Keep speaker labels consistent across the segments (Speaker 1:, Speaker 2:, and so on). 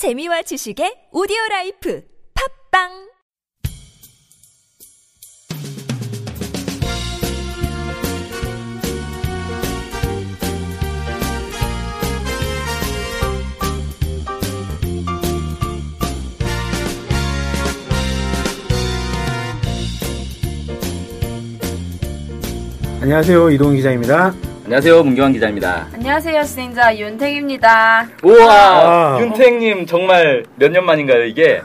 Speaker 1: 재미와 지식의 오디오 라이프 팟빵
Speaker 2: 안녕하세요 이동훈 기자입니다.
Speaker 3: 안녕하세요, 문경환 기자입니다.
Speaker 4: 안녕하세요, 진행자 윤택입니다.
Speaker 3: 우와,
Speaker 2: 아.
Speaker 3: 윤택님 정말 몇 년 만인가요, 이게?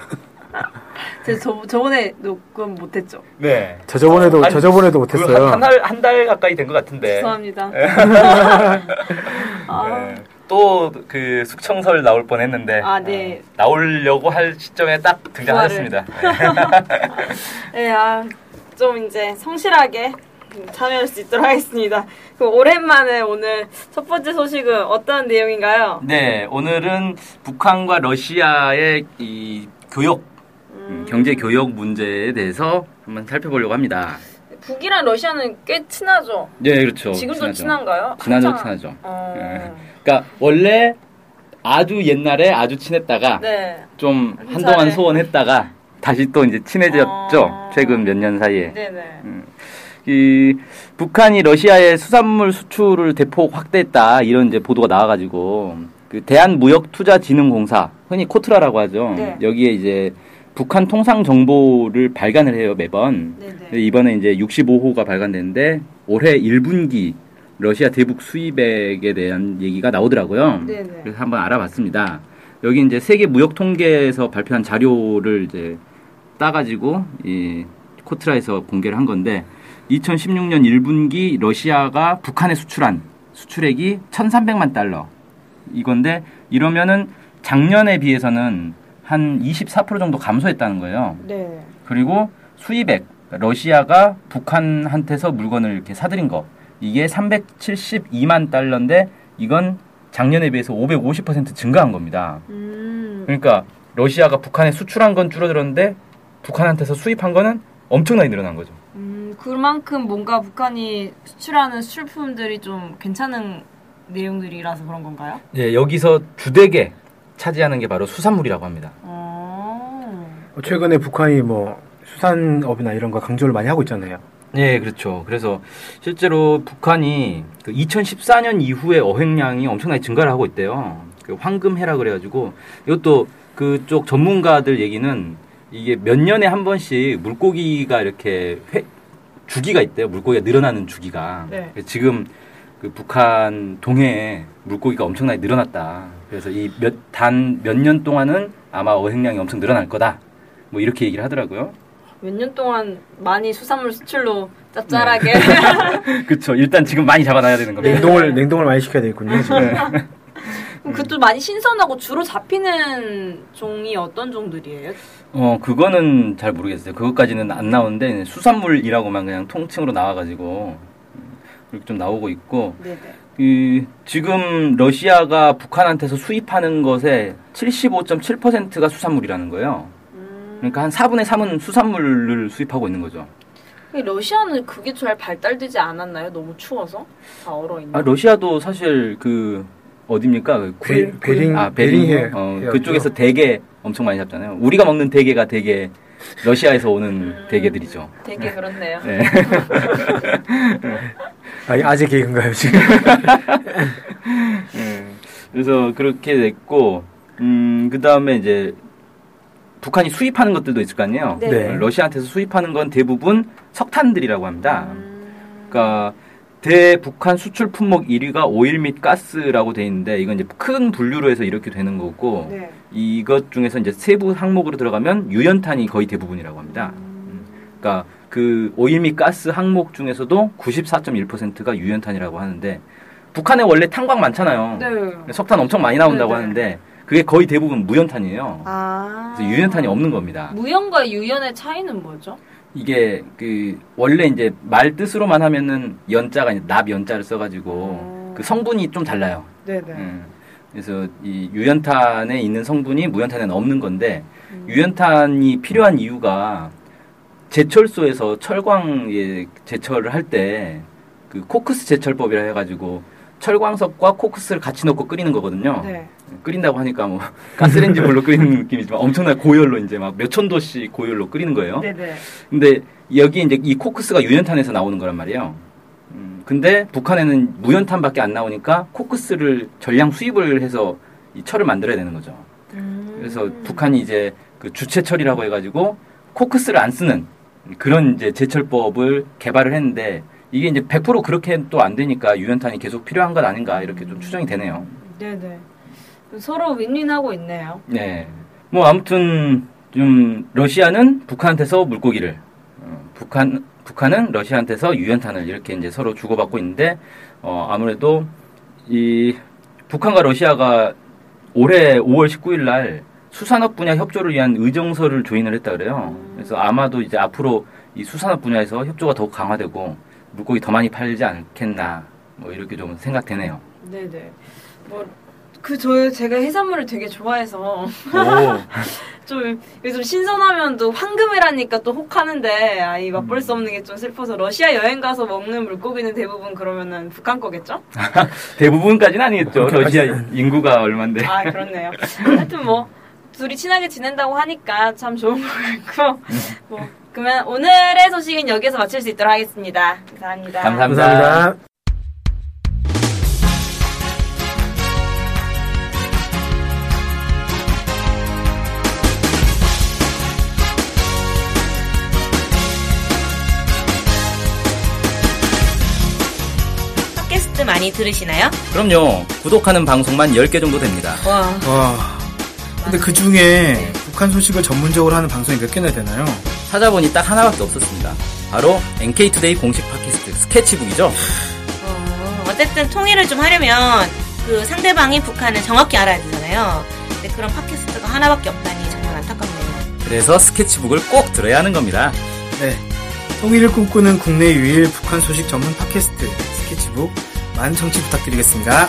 Speaker 4: 저, 저번에 녹음 못했죠?
Speaker 3: 네.
Speaker 2: 저 저번에도
Speaker 3: 아니,
Speaker 2: 저 저번에도 못했어요.
Speaker 3: 한달 한 달 가까이 된 것 같은데.
Speaker 4: 죄송합니다. 아,
Speaker 3: 네. 또그 숙청설 나올 뻔했는데
Speaker 4: 아, 네.
Speaker 3: 어, 나오려고 할 시점에 딱 등장하셨습니다.
Speaker 4: 네, 아, 좀 이제 성실하게 참여할 수 있도록 하겠습니다. 그 오랜만에 오늘 첫 번째 소식은 어떤 내용인가요?
Speaker 3: 네, 오늘은 북한과 러시아의 이 교역 음, 경제 교역 문제에 대해서 한번 살펴보려고 합니다.
Speaker 4: 북이랑 러시아는 꽤 친하죠?
Speaker 3: 네, 그렇죠.
Speaker 4: 지금도
Speaker 3: 친하죠.
Speaker 4: 친한가요?
Speaker 3: 친하죠,
Speaker 4: 한창-
Speaker 3: 친하죠.
Speaker 4: 어,
Speaker 3: 네. 그러니까 원래 아주 옛날에 아주 친했다가
Speaker 4: 네. 좀한
Speaker 3: 한동안. 소원했다가 다시 또 이제 친해졌죠.
Speaker 4: 어.
Speaker 3: 최근 몇 년 사이에.
Speaker 4: 네네.
Speaker 3: 이 북한이 러시아의 수산물 수출을 대폭 확대했다 이런 이제 보도가 나와가지고 그 대한무역투자진흥공사 흔히 코트라라고 하죠.
Speaker 4: 네.
Speaker 3: 여기에 이제 북한 통상 정보를 발간을 해요 매번.
Speaker 4: 네네.
Speaker 3: 이번에 이제 65호가 발간됐는데 올해 1분기 러시아 대북 수입액에 대한 얘기가 나오더라고요.
Speaker 4: 네네.
Speaker 3: 그래서 한번 알아봤습니다. 여기 이제 세계 무역 통계에서 발표한 자료를 이제 따가지고 이 코트라에서 공개를 한 건데 2016년 1분기 러시아가 북한에 수출한 수출액이 1,300만 달러 이건데 이러면은 작년에 비해서는 한 24% 정도 감소했다는 거예요.
Speaker 4: 네.
Speaker 3: 그리고 수입액 러시아가 북한한테서 물건을 이렇게 사들인 거 이게 372만 달러인데 이건 작년에 비해서 550% 증가한 겁니다.
Speaker 4: 음.
Speaker 3: 그러니까 러시아가 북한에 수출한 건 줄어들었는데 북한한테서 수입한 거는 엄청나게 늘어난 거죠.
Speaker 4: 음, 그만큼 뭔가 북한이 수출하는 수출품들이 좀 괜찮은 내용들이라서 그런 건가요?
Speaker 3: 예, 여기서 주되게 차지하는 게 바로 수산물이라고 합니다.
Speaker 4: 어.
Speaker 2: 최근에 북한이 뭐 수산업이나 이런 거 강조를 많이 하고 있잖아요.
Speaker 3: 예, 그렇죠. 그래서 실제로 북한이 그 2014년 이후에 어획량이 엄청나게 증가를 하고 있대요. 그 황금해라 그래가지고 이것도 그쪽 전문가들 얘기는 이게 몇 년에 한 번씩 물고기가 이렇게 회, 주기가 있대요. 물고기가 늘어나는 주기가.
Speaker 4: 네.
Speaker 3: 지금 그 북한 동해에 물고기가 엄청나게 늘어났다. 그래서 이 몇 단 몇 년 동안은 아마 어획량이 엄청 늘어날 거다. 뭐 이렇게 얘기를 하더라고요.
Speaker 4: 몇 년 동안 많이 수산물 수출로 짭짤하게.
Speaker 3: 그렇죠. 일단 지금 많이 잡아놔야 되는 겁니다.
Speaker 2: 냉동을 냉동을 많이 시켜야 되겠군요. 지금.
Speaker 4: 그럼 그것도 많이 신선하고 주로 잡히는 종이 어떤 종들이에요?
Speaker 3: 어, 그거는 잘 모르겠어요. 그것까지는 안 나오는데 수산물이라고만 그냥 통칭으로 나와가지고 음, 그렇게 좀 나오고 있고
Speaker 4: 네네.
Speaker 3: 이 지금 러시아가 북한한테서 수입하는 것의 75.7%가 수산물이라는 거예요.
Speaker 4: 음.
Speaker 3: 그러니까 한 4분의 3은 수산물을 수입하고 있는 거죠.
Speaker 4: 러시아는 그게 잘 발달되지 않았나요? 너무 추워서 다 얼어 있는.
Speaker 3: 아, 러시아도 사실 그 어디입니까? 그
Speaker 2: 베- 베링-
Speaker 3: 아, 베링 어. 그쪽에서 대게 엄청 많이 잡잖아요. 우리가 먹는 대게가 되게 러시아에서 오는 대게들이죠.
Speaker 4: 되게 그렇네요.
Speaker 3: 네.
Speaker 2: 아, 아재 개그인가요 지금?
Speaker 3: 그래서 그렇게 됐고, 음, 그 다음에 이제 북한이 수입하는 것들도 있을 거 아니에요.
Speaker 4: 네.
Speaker 2: 네.
Speaker 3: 러시아한테서 수입하는 건 대부분 석탄들이라고 합니다.
Speaker 4: 음.
Speaker 3: 그러니까 대북한 수출 품목 1위가 오일 및 가스라고 돼 있는데 이건 이제 큰 분류로 해서 이렇게 되는 거고
Speaker 4: 네.
Speaker 3: 이것 중에서 이제 세부 항목으로 들어가면 유연탄이 거의 대부분이라고 합니다. 음. 그러니까 그 오일 및 가스 항목 중에서도 94.1%가 유연탄이라고 하는데 북한에 원래 탄광 많잖아요.
Speaker 4: 네.
Speaker 3: 석탄 엄청 많이 나온다고
Speaker 4: 네, 네.
Speaker 3: 하는데 그게 거의 대부분 무연탄이에요.
Speaker 4: 아.
Speaker 3: 그래서 유연탄이 없는 겁니다.
Speaker 4: 무연과 유연의 차이는 뭐죠?
Speaker 3: 이게 그 원래 이제 말 뜻으로만 하면은 연자가 이제 납 연자를 써가지고
Speaker 4: 음.
Speaker 3: 그 성분이 좀 달라요.
Speaker 4: 네네.
Speaker 3: 음. 그래서 이 유연탄에 있는 성분이 무연탄에는 없는 건데
Speaker 4: 음.
Speaker 3: 유연탄이 필요한 이유가 제철소에서 철광에 제철을 할 때 그 코크스 제철법이라 해가지고 철광석과 코크스를 같이 넣고 끓이는 거거든요.
Speaker 4: 네.
Speaker 3: 끓인다고 하니까 뭐 가스레인지 불로 끓이는 느낌이지만 엄청난 고열로 이제 막 몇천 도씩 고열로 끓이는 거예요.
Speaker 4: 네네.
Speaker 3: 근데 여기 이제 이 코크스가 유연탄에서 나오는 거란 말이에요. 음, 근데 북한에는 무연탄밖에 안 나오니까 코크스를 전량 수입을 해서 이 철을 만들어야 되는 거죠.
Speaker 4: 음.
Speaker 3: 그래서 북한이 이제 그 주체 철이라고 해가지고 코크스를 안 쓰는 그런 이제 제철법을 개발을 했는데 이게 이제 100% 그렇게 또 안 되니까 유연탄이 계속 필요한 것 아닌가 이렇게 좀 추정이 되네요.
Speaker 4: 네네. 서로 윈윈하고 있네요.
Speaker 3: 네. 뭐 아무튼 좀 러시아는 북한한테서 물고기를 어, 북한 북한은 러시아한테서 유연탄을 이렇게 이제 서로 주고받고 있는데 어 아무래도 이 북한과 러시아가 올해 5월 19일 날 수산업 분야 협조를 위한 의정서를 조인을 했다 그래요. 그래서 아마도 이제 앞으로 이 수산업 분야에서 협조가 더욱 강화되고 물고기 더 많이 팔지 않겠나 뭐 이렇게 좀 생각되네요.
Speaker 4: 네네. 뭐, 그, 저, 제가 해산물을 되게 좋아해서, 좀, 요즘 신선하면 또 황금이라니까 또 혹하는데, 아, 이 맛볼 수 없는 게 좀 슬퍼서, 러시아 여행 가서 먹는 물고기는 대부분 그러면은 북한 거겠죠?
Speaker 3: 대부분까지는 아니겠죠. 러시아 인구가 얼만데.
Speaker 4: 아, 그렇네요. 하여튼 뭐, 둘이 친하게 지낸다고 하니까 참 좋은 것 같고, 뭐, 그러면 오늘의 소식은 여기서 마칠 수 있도록 하겠습니다. 감사합니다.
Speaker 3: 감사합니다.
Speaker 2: 감사합니다.
Speaker 5: 팟캐스트 많이 들으시나요?
Speaker 3: 그럼요. 구독하는 방송만 10개 정도 됩니다.
Speaker 4: 와,
Speaker 6: 와. 근데 그 중에 북한 소식을 전문적으로 하는 방송이 몇 개나 되나요?
Speaker 3: 찾아보니 딱 하나밖에 없었습니다. 바로 NK투데이 공식 팟캐스트 스케치북이죠.
Speaker 5: 어, 어쨌든 통일을 좀 하려면 그 상대방이 북한을 정확히 알아야 되잖아요. 근데 그런 팟캐스트가 하나밖에 없다니 정말 안타깝네요.
Speaker 3: 그래서 스케치북을 꼭 들어야 하는 겁니다.
Speaker 6: 네. 통일을 꿈꾸는 국내 유일 북한 소식 전문 팟캐스트 스케치북 많은 청취 부탁드리겠습니다.